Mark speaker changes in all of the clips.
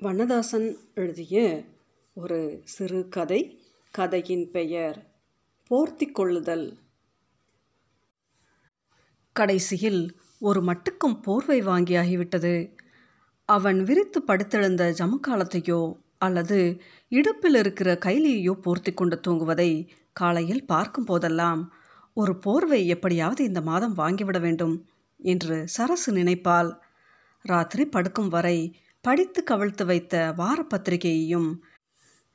Speaker 1: வண்ணதாசன் எழுதிய ஒரு சிறு கதை. கதையின் பெயர் போர்த்திக் கொள்ளுதல் கடைசியில் ஒரு மட்டுக்கும் போர்வை வாங்கியாகிவிட்டது. அவன் விரித்து படுத்தெழுந்த ஜமுக்காலத்தையோ அல்லது இடுப்பில் இருக்கிற கைலியையோ போர்த்தி கொண்டு தூங்குவதை காலையில் பார்க்கும் போதெல்லாம் ஒரு போர்வை எப்படியாவது இந்த மாதம் வாங்கிவிட வேண்டும் என்று சரசு நினைப்பாள். ராத்திரி படுக்கும் வரை படித்து கவிழ்த்து வைத்த வாரப்பத்திரிகையையும்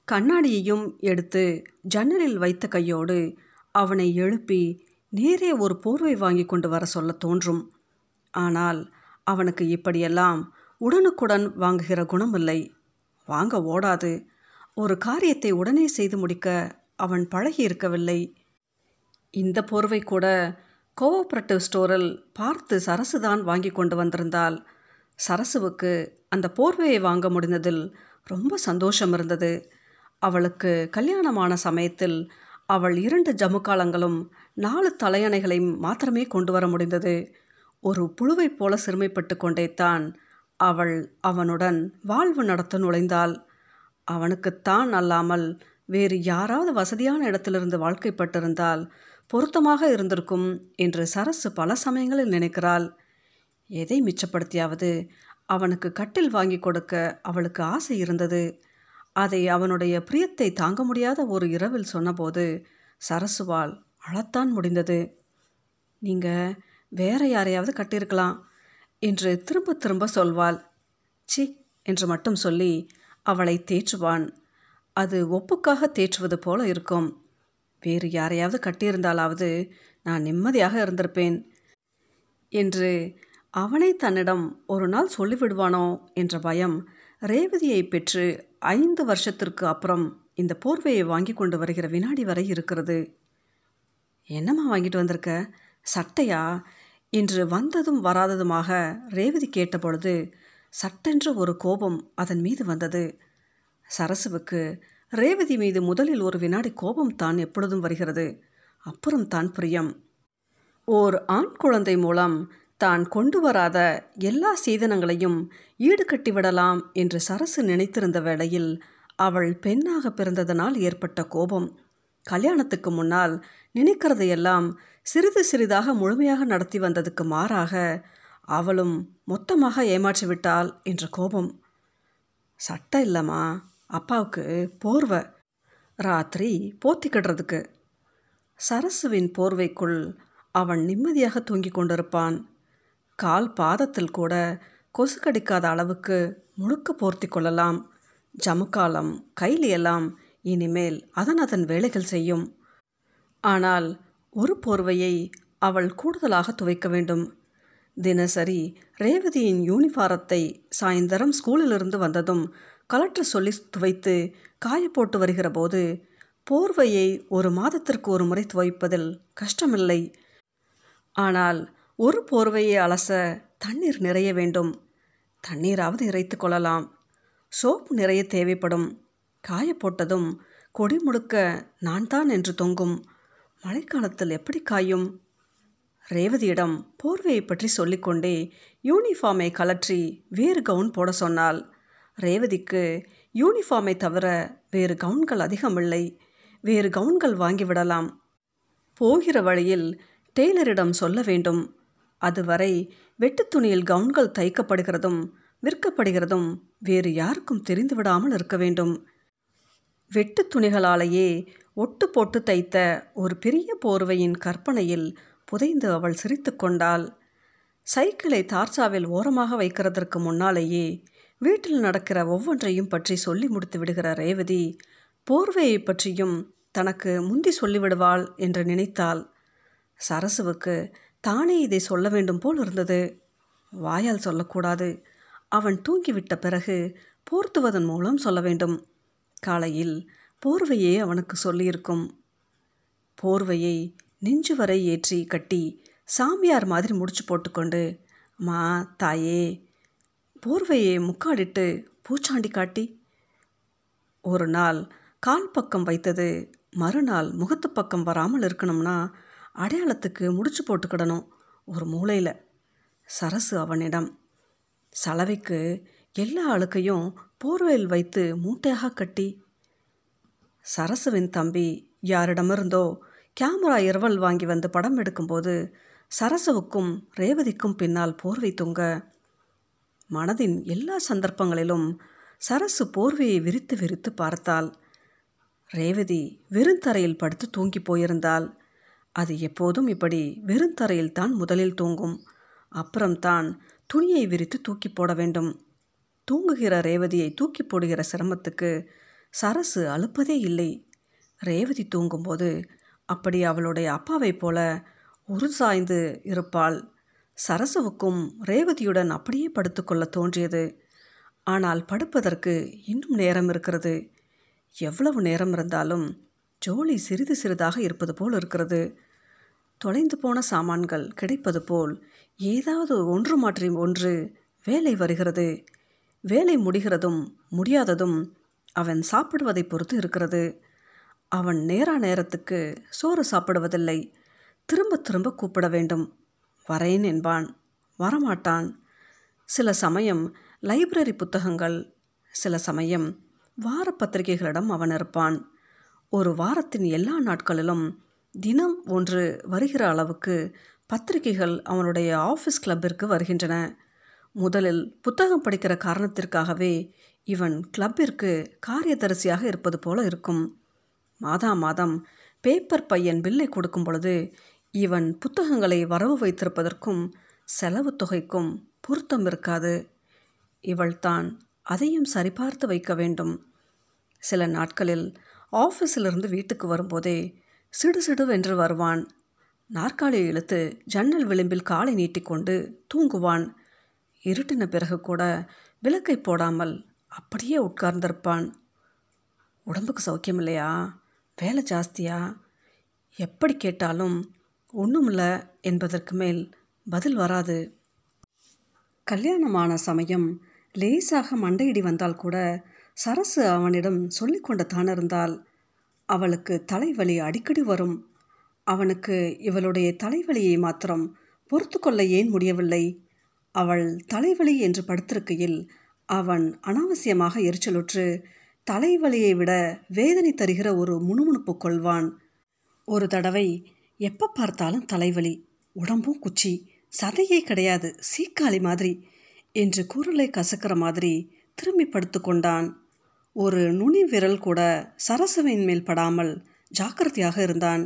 Speaker 1: கண்ணாடியையும் எடுத்து ஜன்னலில் வைத்த கையோடு அவனை எழுப்பி நேரே ஒரு போர்வை வாங்கி கொண்டு வர சொல்ல தோன்றும். ஆனால் அவனுக்கு இப்படியெல்லாம் உடனுக்குடன் வாங்குகிற குணமில்லை. வாங்க ஓடாது. ஒரு காரியத்தை உடனே செய்து முடிக்க அவன் பழகி இருக்கவில்லை இந்த போர்வை கூட கோஆப்ரேட்டிவ் ஸ்டோரில் பார்த்து சரசுதான் வாங்கி கொண்டு வந்திருந்தால் சரசுவுக்கு அந்த போர்வையை வாங்க முடிந்ததில் ரொம்ப சந்தோஷம் இருந்தது. அவளுக்கு கல்யாணமான சமயத்தில் அவள் இரண்டு ஜமுக்காலங்களும் நாலு தலையணைகளையும் மாத்திரமே கொண்டு வர முடிந்தது. ஒரு புழுவைப் போல சிறுமைப்பட்டு கொண்டேத்தான் அவள் அவனுடன் வாழ்வு நடத்த நுழைந்தாள். அவனுக்குத்தான் அல்லாமல் வேறு யாராவது வசதியான இடத்திலிருந்து வாழ்க்கைப்பட்டிருந்தால் பொருத்தமாக இருந்திருக்கும் என்று சரசு பல சமயங்களில் நினைக்கிறாள். எதை மிச்சப்படுத்தியாவது? அவனுக்கு கட்டில் வாங்கி கொடுக்க அவளுக்கு ஆசை இருந்தது. அதை அவனுடைய பிரியத்தை தாங்க முடியாத ஒரு இரவில் சொன்னபோது சரசுவால் அழத்தான் முடிந்தது. நீங்கள் வேற யாரையாவது கட்டியிருக்கலாம் என்று திரும்ப திரும்ப சொல்வாள். சி என்று மட்டும் சொல்லி அவளை தேற்றுவான். அது ஒப்புக்காக தேற்றுவது போல இருக்கும். வேறு யாரையாவது கட்டியிருந்தாலாவது நான் நிம்மதியாக இருந்திருப்பேன் என்று அவனை தன்னிடம் ஒரு நாள் சொல்லிவிடுவானோ என்ற பயம் ரேவதியை பெற்று ஐந்து வருஷத்திற்கு அப்புறம் இந்த போர்வையை வாங்கி கொண்டு வருகிற வினாடி வரை இருக்கிறது. என்னம்மா வாங்கிட்டு வந்திருக்க? சட்டையா? இன்று வந்ததும் வராததுமாக ரேவதி கேட்டபொழுது சட்டென்று ஒரு கோபம் அதன் மீது வந்தது. சரசுவுக்கு ரேவதி மீது முதலில் ஒரு வினாடி கோபம் தான் எப்பொழுதும் வருகிறது. அப்புறம் தான் பிரியம். ஓர் ஆண் குழந்தை மூலம் தான் கொண்டு வராத எல்லா சீதனங்களையும் ஈடுகட்டிவிடலாம் என்று சரசு நினைத்திருந்த வேளையில் அவள் பெண்ணாக பிறந்ததனால் ஏற்பட்ட கோபம். கல்யாணத்துக்கு முன்னால் நினைக்கிறதையெல்லாம் சிறிது சிறிதாக முழுமையாக நடத்தி வந்ததுக்கு மாறாக அவளும் மொத்தமாக ஏமாற்றிவிட்டாள் என்ற கோபம். சட்டம் இல்லைம்மா அப்பாவுக்கு போர்வை. ராத்திரி போத்திக்கிடுறதுக்கு சரசுவின் போர்வைக்குள் அவன் நிம்மதியாக தூங்கிக் கொண்டிருப்பான். கால் பாதத்தில் கூட கொசு கடிக்காத அளவுக்கு முழுக்க போர்த்தி கொள்ளலாம். ஜமுக்காலம் கைலியெல்லாம் இனிமேல் அதன் அதன் வேலைகள் செய்யும். ஆனால் ஒரு போர்வையை அவள் கூடுதலாக துவைக்க வேண்டும். தினசரி ரேவதியின் யூனிஃபாரத்தை சாயந்தரம் ஸ்கூலிலிருந்து வந்ததும் கலெக்டர் சொல்லி துவைத்து காய போட்டு வருகிற போது போர்வையை ஒரு மாதத்திற்கு ஒரு முறை துவைப்பதில் கஷ்டமில்லை. ஆனால் ஒரு போர்வையை அலச தண்ணீர் நிறைய வேண்டும். தண்ணீராவது இறைத்து கொள்ளலாம். சோப்பு நிறைய தேவைப்படும். காய போட்டதும் கொடி முழுக்க நான் தான் என்று தொங்கும். மழைக்காலத்தில் எப்படி காயும்? ரேவதியிடம் போர்வையை பற்றி சொல்லிக்கொண்டே யூனிஃபார்மை கலற்றி வேறு கவுன் போட சொன்னாள். ரேவதிக்கு யூனிஃபார்மை தவிர வேறு கவுன்கள் அதிகமில்லை. வேறு கவுன்கள் வாங்கிவிடலாம் போகிற வழியில் டெய்லரிடம் சொல்ல வேண்டும். அதுவரை வெட்டு துணியில் கவுன்கள் தைக்கப்படுகிறதும் விற்கப்படுகிறதும் வேறு யாருக்கும் தெரிந்துவிடாமல் இருக்க வேண்டும். வெட்டு துணிகளாலேயே ஒட்டு போட்டு தைத்த ஒரு பெரிய போர்வையின் கற்பனையில் புதைந்து அவள் சிரித்து கொண்டாள். சைக்கிளை தார்சாவில் ஓரமாக வைக்கிறதற்கு முன்னாலேயே வீட்டில் நடக்கிற ஒவ்வொன்றையும் பற்றி சொல்லி முடித்து விடுகிற ரேவதி போர்வையை பற்றியும் தனக்கு முந்தி சொல்லிவிடுவாள் என்று நினைத்தாள். சரசுவுக்கு தானே இதை சொல்ல வேண்டும் போல் இருந்தது. வாயால் சொல்லக்கூடாது. அவன் தூங்கிவிட்ட பிறகு போர்த்துவதன் மூலம் சொல்ல வேண்டும். காலையில் போர்வையே அவனுக்கு சொல்லியிருக்கும். போர்வையை நெஞ்சு வரை ஏற்றி கட்டி சாமியார் மாதிரி முடிச்சு போட்டுக்கொண்டு மா தாயே போர்வையை முக்காடிட்டு பூச்சாண்டி காட்டி. ஒரு நாள் கால் பக்கம் வைத்தது மறுநாள் முகத்து பக்கம் வராமல் இருக்கணும்னா அடையாளத்துக்கு முடிச்சு போட்டுக்கிடணும். ஒரு மூலையில். சரசு அவனிடம். சலவைக்கு எல்லா அழுக்கையும் போர்வையில் வைத்து மூட்டையாக கட்டி. சரசுவின் தம்பி யாரிடமிருந்தோ கேமரா இரவல் வாங்கி வந்து படம் எடுக்கும்போது சரசுவுக்கும் ரேவதிக்கும் பின்னால் போர்வை தொங்க. மனதின் எல்லா சந்தர்ப்பங்களிலும் சரசு போர்வையை விரித்து விரித்து பார்த்தாள். ரேவதி வெறுந்தரையில் படுத்து தூங்கி போயிருந்தாள். அது எப்போதும் இப்படி வெறுந்தரையில் தான் முதலில் தூங்கும். அப்புறம்தான் துணியை விரித்து தூக்கி போட வேண்டும். தூங்குகிற ரேவதியை தூக்கி போடுகிற சிரமத்துக்கு சரசு அழுப்பதே இல்லை. ரேவதி தூங்கும்போது அப்படி அவளுடைய அப்பாவைப் போல ஒரு சாய்ந்து இருப்பாள். சரசுவுக்கும் ரேவதியுடன் அப்படியே படுத்துக்கொள்ள தோன்றியது. ஆனால் படுப்பதற்கு இன்னும் நேரம் இருக்கிறது. எவ்வளவு நேரம் இருந்தாலும் ஜோலி சிறிது சிறிதாக இருப்பது போல் இருக்கிறது. தொலைந்து போன சாமான்கள் கிடைப்பது போல் ஏதாவது ஒன்று மாற்றி ஒன்று வேலை வருகிறது. வேலை முடிகிறதும் முடியாததும் அவன் சாப்பிடுவதை பொறுத்து இருக்கிறது. அவன் நேரா நேரத்துக்கு சோறு சாப்பிடுவதில்லை. திரும்ப திரும்ப கூப்பிட வேண்டும். வரேன் என்பான். வரமாட்டான். சில சமயம் லைப்ரரி புத்தகங்கள் சில சமயம் வார பத்திரிகைகளிடம் அவன் இருப்பான். ஒரு வாரத்தின் எல்லா நாட்களிலும் தினம் ஒன்று வருகிற அளவுக்கு பத்திரிகைகள் அவனுடைய ஆஃபீஸ் கிளப்பிற்கு வருகின்றன. முதலில் புத்தகம் படிக்கிற காரணத்திற்காகவே இவன் கிளப்பிற்கு காரியதரிசியாக இருப்பது போல இருக்கும். மாதா மாதம் பேப்பர் பையன் பில்லை கொடுக்கும் பொழுது இவன் புத்தகங்களை வரவு வைத்திருப்பதற்கும் செலவு தொகைக்கும் பொருத்தம் இருக்காது. இவள்தான் அதையும் சரிபார்த்து வைக்க வேண்டும். சில நாட்களில் ஆஃபீஸிலிருந்து வீட்டுக்கு வரும்போதே சிடு சிடுவென்று வருவான். நாற்காலியை இழுத்து ஜன்னல் விளிம்பில் காலை நீட்டிக்கொண்டு தூங்குவான். இருட்டின பிறகு கூட விளக்கை போடாமல் அப்படியே உட்கார்ந்திருப்பான். உடம்புக்கு சௌக்கியம் இல்லையா வேலை ஜாஸ்தியா? எப்படி கேட்டாலும் ஒன்றுமில்ல என்பதற்கு மேல் பதில் வராது. கல்யாணமான சமயம் லேசாக மண்டையிடி வந்தால் கூட சரசு அவனிடம் சொல்லிக்கொண்டு தான் இருந்தால் அவளுக்கு தலைவலி அடிக்கடி வரும். அவனுக்கு இவளுடைய தலைவலியை மாத்திரம் பொறுத்து கொள்ள ஏன் முடியவில்லை? அவள் தலைவலி என்று படுத்திருக்கையில் அவன் அனாவசியமாக எரிச்சலுற்று தலைவலியை விட வேதனை தருகிற ஒரு முணுமுணுப்பு கொள்வான். ஒரு தடவை எப்போ பார்த்தாலும் தலைவலி உடம்பும் குச்சி சதையே கிடையாது சீக்காளி மாதிரி என்று குரலை கசக்கிற மாதிரி திரும்பி படுத்து கொண்டான். ஒரு நுனி விரல் கூட சரசவின் மேல் படாமல் ஜாக்கிரதையாக இருந்தான்.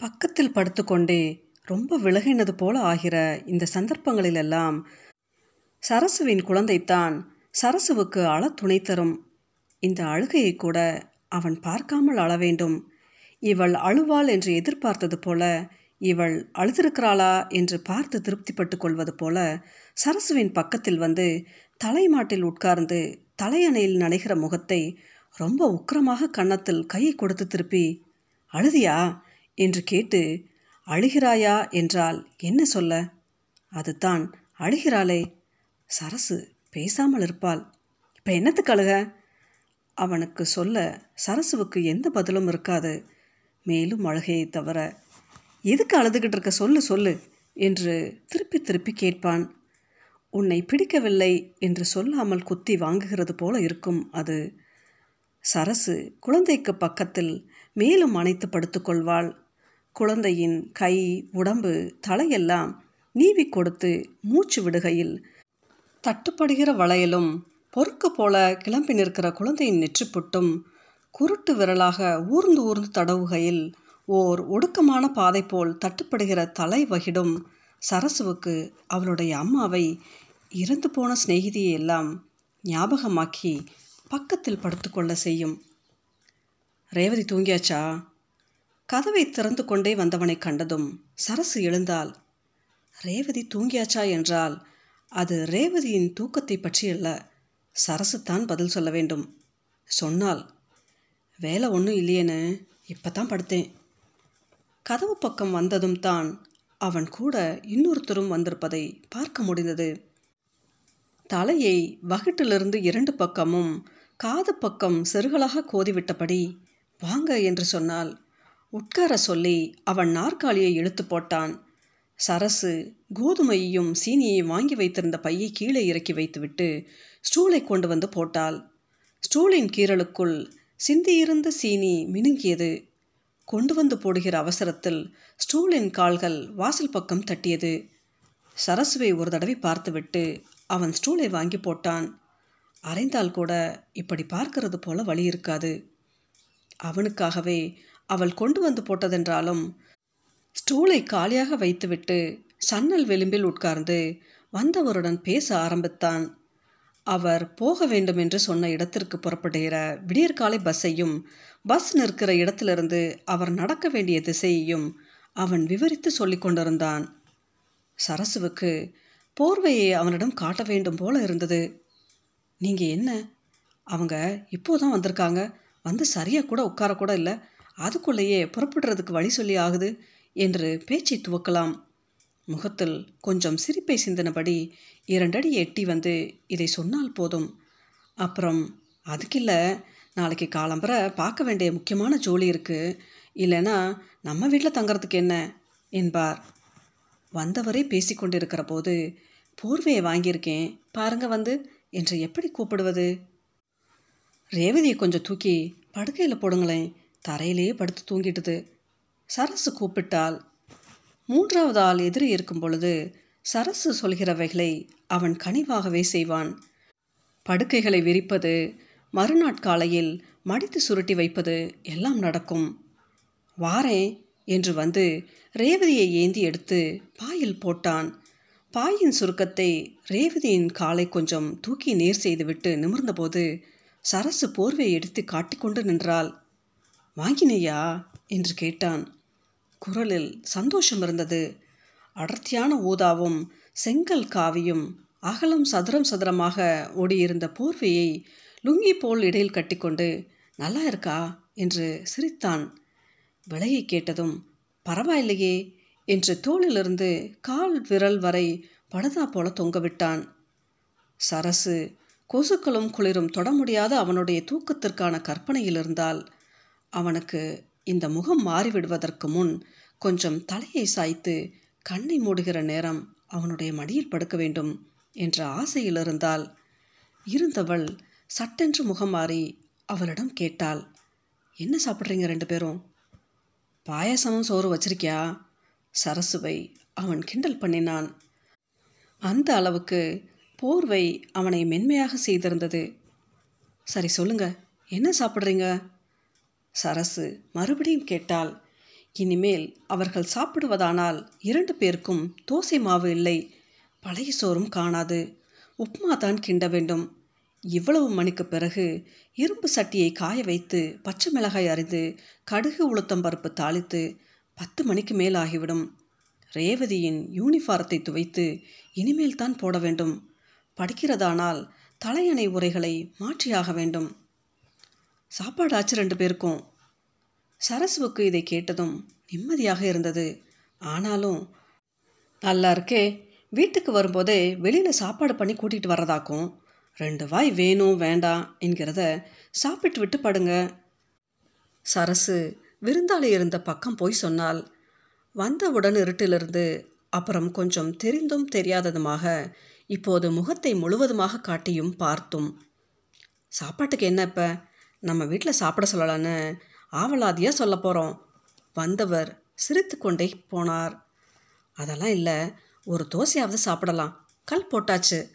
Speaker 1: பக்கத்தில் படுத்துக்கொண்டே ரொம்ப விலகினது போல ஆகிற இந்த சந்தர்ப்பங்களிலெல்லாம் சரசுவின் குழந்தைத்தான் சரசுவுக்கு அழ துணை தரும். இந்த அழுகையை கூட அவன் பார்க்காமல் அழ வேண்டும். இவள் அழுவாள் என்று எதிர்பார்த்தது போல இவள் அழுதிருக்கிறாளா என்று பார்த்து திருப்திப்பட்டு கொள்வது போல சரசுவின் பக்கத்தில் வந்து தலைமாட்டில் உட்கார்ந்து தலையணையில் நனைகிற முகத்தை ரொம்ப உக்கிரமாக கன்னத்தில் கையை கொடுத்து திருப்பி அழுதியா என்று கேட்டு அழுகிறாயா என்றால் என்ன சொல்ல? அதுதான் அழுகிறாளே சரசு பேசாமல் இருப்பாள். இப்போ என்னத்துக்கு அழுக அவனுக்கு சொல்ல சரசுவுக்கு எந்த பதிலும் இருக்காது. மேலும் அழுகையை தவிர எதுக்கு அழுதுகிட்டு இருக்க? சொல்லு சொல்லு என்று திருப்பி திருப்பி கேட்பான். உன்னை பிடிக்கவில்லை என்று சொல்லாமல் குத்தி வாங்குகிறது போல இருக்கும் அது. சரசு குழந்தைக்கு பக்கத்தில் மேலும் அணைத்து படுத்துக்கொள்வாள் குழந்தையின் கை உடம்பு தலையெல்லாம் நீவி கொடுத்து மூச்சு விடுகையில் தட்டுப்படுகிற வளையலும் பொறுக்கு போல கிளம்பி நிற்கிற குழந்தையின் நெற்றிப்புட்டும் குருட்டு விரலாக ஊர்ந்து ஊர்ந்து தடவுகையில் ஓர் ஒடுக்கமான பாதை போல் தட்டுப்படுகிற தலை வகிடும் சரசுவுக்கு அவளுடைய அம்மாவை இறந்து போன சிநேகிதியை எல்லாம் ஞாபகமாக்கி பக்கத்தில் படுத்துக்கொள்ள செய்யும். ரேவதி தூங்கியாச்சா? கதவை திறந்து கொண்டே வந்தவனை கண்டதும் சரசு எழுந்தாள். ரேவதி தூங்கியாச்சா என்றால் அது ரேவதியின் தூக்கத்தை பற்றியல்ல. சரசு தான் பதில் சொல்ல வேண்டும். சொன்னால் வேலை ஒன்றும் இல்லையேன்னு இப்போ தான் படுத்தேன். கதவு பக்கம் வந்ததும் தான் அவன் கூட இன்னொருத்தரும் வந்திருப்பதை பார்க்க முடிந்தது. தலையை வகிட்டிலிருந்து இரண்டு பக்கமும் காது பக்கம் செருகலாக கோதிவிட்டபடி வாங்க என்று சொன்னால் உட்கார சொல்லி அவன் நாற்காலியை இழுத்து போட்டான். சரசு கோதுமையையும் சீனியை வாங்கி வைத்திருந்த பையை கீழே இறக்கி வைத்துவிட்டு ஸ்டூலை கொண்டு வந்து போட்டாள். ஸ்டூலின் கீறலுக்குள் சிந்தியிருந்த சீனி மினுங்கியது. கொண்டு வந்து போடுகிற அவசரத்தில் ஸ்டூலின் கால்கள் வாசல் பக்கம் தட்டியது. சரசுவை ஒரு தடவை பார்த்துவிட்டு அவன் ஸ்டூலை வாங்கி போட்டான். அரைந்தால் கூட இப்படி பார்க்கிறது போல வழி இருக்காது. அவனுக்காகவே அவள் கொண்டு வந்து போட்டதென்றாலும் ஸ்டூலை காலியாக வைத்துவிட்டு சன்னல் விளிம்பில் உட்கார்ந்து வந்தவருடன் பேச ஆரம்பித்தான். அவர் போக வேண்டும் என்று சொன்ன இடத்திற்கு புறப்படுகிற விடியற்காலை பஸ்ஸையும் பஸ் நிற்கிற இடத்திலிருந்து அவர் நடக்க வேண்டிய திசையையும் அவன் விவரித்து சொல்லிக் கொண்டிருந்தான். சரசுவுக்கு போர்வையை அவனிடம் காட்ட வேண்டும் போல இருந்தது. நீங்கள் என்ன? அவங்க இப்போதான் வந்திருக்காங்க. வந்து சரியாக கூட உட்காரக்கூட இல்லை. அதுக்குள்ளேயே புறப்படுறதுக்கு வழி சொல்லி ஆகுது என்று பேச்சை துவக்கலாம். முகத்தில் கொஞ்சம் சிரிப்பை சிந்தினபடி இரண்டடி எட்டி வந்து இதை சொன்னால் போதும். அப்புறம் அதுக்கில்ல நாளைக்கு காலம்பரை பார்க்க வேண்டிய முக்கியமான ஜோலி இருக்குது இல்லைன்னா நம்ம வீட்டில் தங்கிறதுக்கு என்ன? என்பார். வந்தவரே பேசிக்கொண்டிருக்கிற போது போர்வையை வாங்கியிருக்கேன் பாருங்க வந்து என்று எப்படி கூப்பிடுவது? ரேவதியை கொஞ்சம் தூக்கி படுக்கையில் போடுங்களேன் தரையிலேயே படுத்து தூங்கிட்டுது. சரசு கூப்பிட்டால் மூன்றாவது ஆள் எதிரி இருக்கும் பொழுது சரசு சொல்கிறவைகளை அவன் கனிவாகவே செய்வான். படுக்கைகளை விரிப்பது மறுநாட்காலையில் மடித்து சுருட்டி வைப்பது எல்லாம் நடக்கும். வாரேன் என்று வந்து ரேவதியை ஏந்தி எடுத்து பாயில் போட்டான். பாயின் சுருக்கத்தை ரேவதியின் காலை கொஞ்சம் தூக்கி நேர் செய்துவிட்டு நிமிர்ந்தபோது சரசு போர்வை எடுத்து காட்டிக்கொண்டு நின்றாள். வாங்கினேயா? என்று கேட்டான். குரலில் சந்தோஷம் இருந்தது. அடர்த்தியான ஊதாவும் செங்கல் காவியும் அகலம் சதுரம் சதுரமாக ஓடியிருந்த போர்வையை லுங்கி போல் இடையில் கட்டிக்கொண்டு நல்லா இருக்கா? என்று சிரித்தான். விலையை கேட்டதும் பரவாயில்லையே என்று தோளிலிருந்து கால் விரல் வரை படுதா போல தொங்கவிட்டான். சரசு கொசுக்களும் குளிரும் தொட முடியாத அவனுடைய தூக்கத்திற்கான கற்பனையில் இருந்தால் அவனுக்கு இந்த முகம் மாறிவிடுவதற்கு முன் கொஞ்சம் தலையை சாய்த்து கண்ணை மூடுகிற நேரம் அவனுடைய மடியில் படுக்க வேண்டும் என்ற ஆசையில் இருந்தால் இருந்தவள் சட்டென்று முகம் மாறி அவளிடம் கேட்டாள் என்ன சாப்பிட்றீங்க ரெண்டு பேரும்? பாயாசமும் சோறு வச்சிருக்கியா? சரசுவை அவன் கிண்டல் பண்ணினான். அந்த அளவுக்கு போர்வை அவனை மென்மையாக செய்திருந்தது. சரி சொல்லுங்க. என்ன சாப்பிட்றீங்க? சரசு மறுபடியும் கேட்டால் இனிமேல் அவர்கள் சாப்பிடுவதானால் இரண்டு பேருக்கும் தோசை மாவு இல்லை பழைய சோறும் காணாது. உப்மா தான் கிண்ட வேண்டும். இவ்வளவு மணிக்கு பிறகு இரும்பு சட்டியை காய வைத்து பச்சை மிளகாய் அரிந்து கடுகு உளுத்தம்பருப்பு தாளித்து பத்து மணிக்கு மேல் ஆகிவிடும். ரேவதியின் யூனிஃபாரத்தை துவைத்து இனிமேல் தான் போட வேண்டும். படிக்கிறதானால் தலையணை உரைகளை மாற்றியாக வேண்டும். சாப்பாடு ஆச்சு ரெண்டு பேருக்கும். சரசுவுக்கு இதை கேட்டதும் நிம்மதியாக இருந்தது. ஆனாலும் நல்லா இருக்கே வீட்டுக்கு வரும்போதே வெளியில் சாப்பாடு பண்ணி கூட்டிகிட்டு வர்றதாக்கும். ரெண்டு வாய் வேணும் வேண்டாம் என்கிறத சாப்பிட்டு விட்டு படுங்க. சரசு விருந்தாளி இருந்த பக்கம் போய் சொன்னால் வந்தவுடன் இருட்டிலிருந்து அப்புறம் கொஞ்சம் தெரிந்தும் தெரியாததுமாக இப்போது முகத்தை முழுவதுமாக காட்டியும் பார்த்தும். சாப்பாட்டுக்கு என்ன இப்போ? நம்ம வீட்டில் சாப்பிட சொல்லலான்னு ஆவலாதியாக சொல்ல போகிறோம் வந்தவர் சிரித்து கொண்டே போனார். அதெல்லாம் இல்லை ஒரு தோசையாவது சாப்பிடலாம். கல் போட்டாச்சு.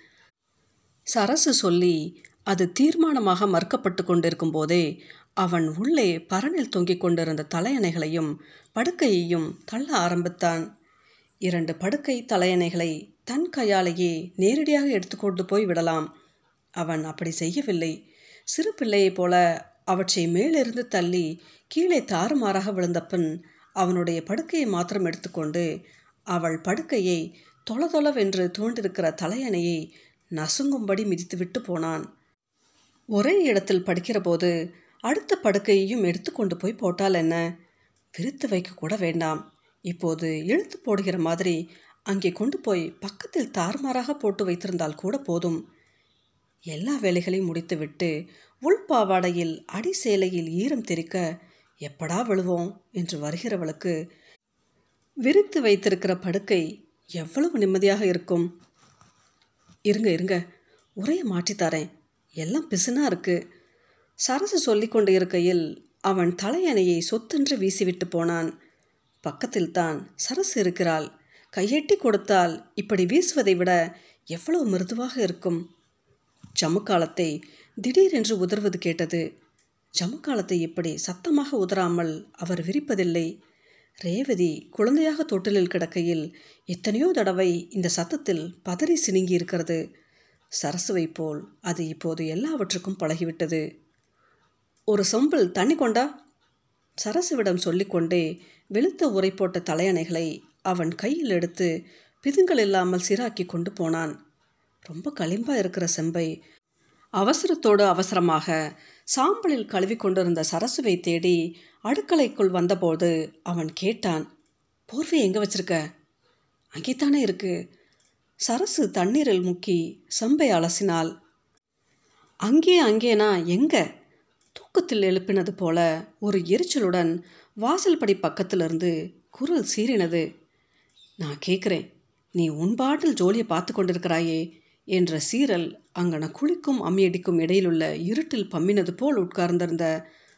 Speaker 1: சரசு சொல்லி அது தீர்மானமாக மறுக்கப்பட்டு கொண்டிருக்கும் போதே அவன் உள்ளே பரனில் தொங்கிக் கொண்டிருந்த தலையணைகளையும் படுக்கையையும் தள்ள ஆரம்பித்தான். இரண்டு படுக்கை தலையணைகளை தன் கையாலேயே நேரடியாக எடுத்துக்கொண்டு போய் விடலாம். அவன் அப்படி செய்யவில்லை. சிறு பிள்ளையைப் போல அவற்றை மேலிருந்து தள்ளி கீழே தாறுமாறாக விழுந்தப்பன் அவனுடைய படுக்கையை மாத்திரம் எடுத்துக்கொண்டு அவள் படுக்கையை தொளதொளவென்று தோண்டிருக்கிற தலையணையை நசுங்கும்படி மிதித்துவிட்டு போனான். ஒரே இடத்தில் படிக்கிறபோது அடுத்த படுக்கையையும் எடுத்துக்கொண்டு போய் போட்டால் என்ன? விரித்து வைக்க கூட வேண்டாம். இப்போது இழுத்து போடுகிற மாதிரி அங்கே கொண்டு போய் பக்கத்தில் தாறுமாறாக போட்டு வைத்திருந்தால் கூட போதும். எல்லா வேலைகளையும் முடித்துவிட்டு உள்பாவாடையில் அடி சேலையில் ஈரம் தெரிக்க எப்படா விழுவோம்? என்று வருகிறவளுக்கு விரித்து வைத்திருக்கிற படுக்கை எவ்வளவு நிம்மதியாக இருக்கும்? இருங்க இருங்க உரையை மாற்றித்தரேன் எல்லாம் பிசுனா இருக்கு. சரசு சொல்லி கொண்டு இருக்கையில் அவன் தலையணையை சொத்தென்று வீசிவிட்டு போனான். பக்கத்தில் தான் சரசு இருக்கிறாள். கையெட்டி கொடுத்தால் இப்படி வீசுவதை விட எவ்வளவு மிருதுவாக இருக்கும்? ஜமுக்காலத்தை திடீரென்று உதர்வது கேட்டது. ஜமுக்காலத்தை இப்படி சத்தமாக உதறாமல் அவர் விரிப்பதில்லை. ரேவதி குழந்தையாக தொட்டிலில் கிடக்கையில் எத்தனையோ தடவை இந்த சத்தத்தில் பதறி சினுங்கி இருக்கிறது சரசுவை போல் அது இப்போது எல்லாவற்றுக்கும் பழகிவிட்டது. ஒரு சொம்பில் தண்ணி கொண்டா? சரசுவிடம் சொல்லிக்கொண்டே வெளுத்த உரை போட்ட தலையணைகளை அவன் கையில் எடுத்து பிதுங்கள் இல்லாமல் சீராக்கி கொண்டு போனான். ரொம்ப களிம்பாக இருக்கிற செம்பை. அவசரத்தோடு அவசரமாக சாம்பலில் கழுவி கொண்டிருந்த சரசுவை தேடி அடுக்கலைக்குள் வந்தபோது அவன் கேட்டான் போர்வை எங்கே வச்சிருக்க? அங்கேத்தானே இருக்கு. சரசு தண்ணீரில் முக்கி செம்பை அலசினாள். அங்கே அங்கேனா எங்க? தூக்கத்தில் எழுப்பினது போல ஒரு எரிச்சலுடன் வாசல்படி பக்கத்திலிருந்து குரல் சீறினது. நான் கேட்குறேன் நீ உன் பாட்டில் ஜோலியை பார்த்து கொண்டிருக்கிறாயே. என்ற சீரல் அங்கன குளிக்கும் அம்மியடிக்கும் இடையிலுள்ள இருட்டில் பம்மினது போல் உட்கார்ந்திருந்த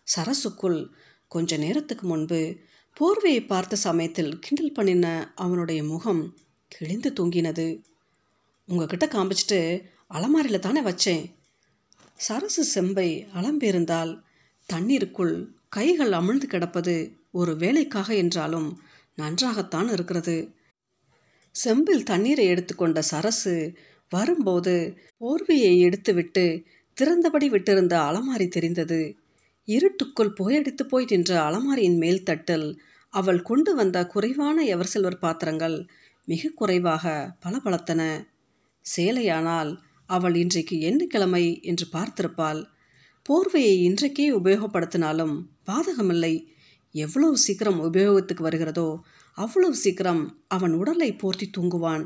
Speaker 1: சரசுக்குள் கொஞ்ச நேரத்துக்கு முன்பு போர்வையை பார்த்த சமயத்தில் கிண்டல் பண்ணின அவனுடைய முகம் கிழிந்து தூங்கினது. உங்ககிட்ட காமிச்சிட்டு அலமாரியில் தானே வச்சேன். சரசு செம்பை அலம்பியிருந்தால் தண்ணீருக்குள் கைகள் அமிழ்ந்து கிடப்பது ஒரு வேலைக்காக என்றாலும் நன்றாகத்தான் இருக்கிறது. செம்பில் தண்ணீரை எடுத்துக்கொண்ட சரசு வரும்போது போர்வையை எடுத்துவிட்டு திறந்தபடி விட்டிருந்த அலமாரி தெரிந்தது. இருட்டுக்குள் புகையடித்து போய் நின்ற அலமாரியின் மேல் தட்டில் அவள் கொண்டு வந்த குறைவான எவர் சில்வர் பாத்திரங்கள் மிக குறைவாக பளபளத்தன. சேலையானால் அவள் இன்றைக்கு என்ன கிழமை என்று பார்த்திருப்பாள். போர்வையை இன்றைக்கே உபயோகப்படுத்தினாலும் பாதகமில்லை. எவ்வளவு சீக்கிரம் உபயோகத்துக்கு வருகிறதோ அவ்வளவு சீக்கிரம் அவன் உடலை போர்த்தி தூங்குவான்.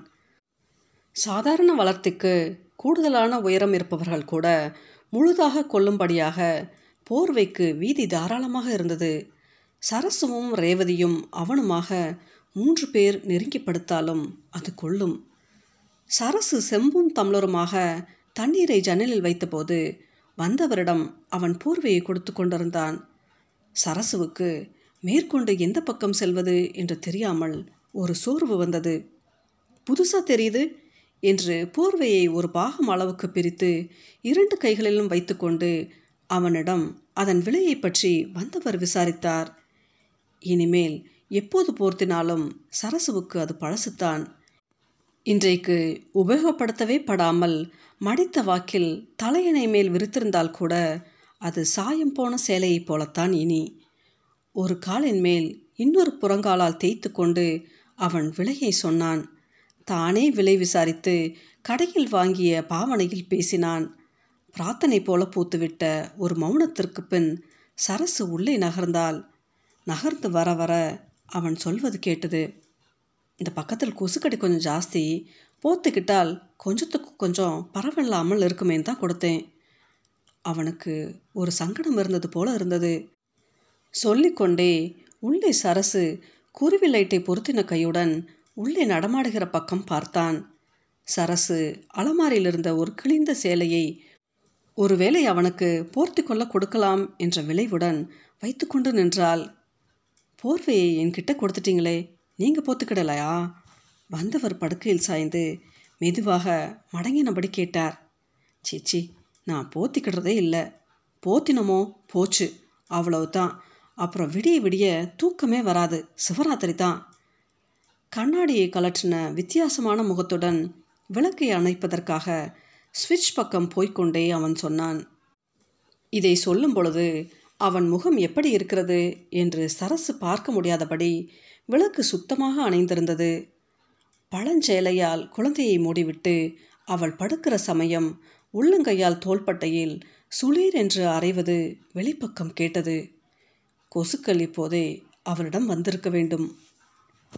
Speaker 1: சாதாரண வளர்த்திக்கு கூடுதலான உயரம் இருப்பவர்கள் கூட முழுதாக கொல்லும்படியாக போர்வைக்கு வீதி தாராளமாக இருந்தது. சரசுவும் ரேவதியும் அவனுமாக மூன்று பேர் நெருங்கி படுத்தாலும் அது கொள்ளும் சரசு செம்பும் தம்ளருமாக தண்ணீரை ஜன்னலில் வைத்தபோது வந்தவரிடம் அவன் போர்வையை கொடுத்து கொண்டிருந்தான். சரசுவுக்கு மேற்கொண்டு எந்த பக்கம் செல்வது? என்று தெரியாமல் ஒரு சோர்வு வந்தது. புதுசாக தெரியுது. என்று போர்வையை ஒரு பாகம் அளவுக்கு பிரித்து இரண்டு கைகளிலும் வைத்துக்கொண்டு அவனிடம் அதன் விலையை பற்றி வந்தவர் விசாரித்தார். இனிமேல் எப்போது போர்த்தினாலும் சரசுவுக்கு அது பழசுத்தான். இன்றைக்கு உபயோகப்படுத்தவே படாமல் மடித்த வாக்கில் தலையணை மேல் விரித்திருந்தால் கூட அது சாயம் போன சேலையைப் போலத்தான் இனி. ஒரு காலின் மேல் இன்னொரு புறங்காலால் தேய்த்து கொண்டு அவன் விலையை சொன்னான். தானே விலை விசாரித்து கடையில் வாங்கிய பாவனையில் பேசினான். பிரார்த்தனை போல பூத்துவிட்ட ஒரு மௌனத்திற்கு பின் சரசு உள்ளே நகர்ந்தால் நகர்ந்து வர வர அவன் சொல்வது கேட்டது. இந்த பக்கத்தில் கொசுக்கடி கொஞ்சம் ஜாஸ்தி போத்துக்கிட்டால் கொஞ்சத்துக்கு கொஞ்சம் பரவில்லாமல் இருக்குமேன்னு தான் கொடுத்தேன். அவனுக்கு ஒரு சங்கடம் இருந்தது போல இருந்தது. சொல்லிக்கொண்டே உள்ளே சரசு குருவி லைட்டை பொருத்தின கையுடன் உள்ளே நடமாடுகிற பக்கம் பார்த்தான். சரசு அலமாரியில் இருந்த ஒரு கிழிந்த சேலையை ஒருவேளை அவனுக்கு போர்த்தி கொள்ள கொடுக்கலாம் என்ற விளைவுடன் வைத்துக்கொண்டு நின்றால் போர்வையை என்கிட்ட கொடுத்துட்டீங்களே நீங்கள் போத்துக்கிடலையா வந்தவர் படுக்கையில் சாய்ந்து மெதுவாக மடங்கினபடி கேட்டார். சீச்சி நான் போத்திக்கிடுறதே இல்லை. போத்தினமோ போச்சு. அவ்வளவுதான். அப்புறம் விடிய விடிய தூக்கமே வராது. சிவராத்திரி தான். கண்ணாடியை கலற்றின வித்தியாசமான முகத்துடன் விளக்கை அணைப்பதற்காக ஸ்விட்ச் பக்கம் போய்க்கொண்டே அவன் சொன்னான். இதை சொல்லும் பொழுது அவன் முகம் எப்படி இருக்கிறது என்று சரசு பார்க்க முடியாதபடி விளக்கு சுத்தமாக அணைந்திருந்தது. பழஞ்சேலையால் குழந்தையை மூடிவிட்டு அவள் படுக்கிற சமயம் உள்ளங்கையால் தோள்பட்டையில் சுளீர் என்று அறைவது வெளிப்பக்கம் கேட்டது. கொசுக்கள் இப்போதே அவளிடம் வந்திருக்க வேண்டும்.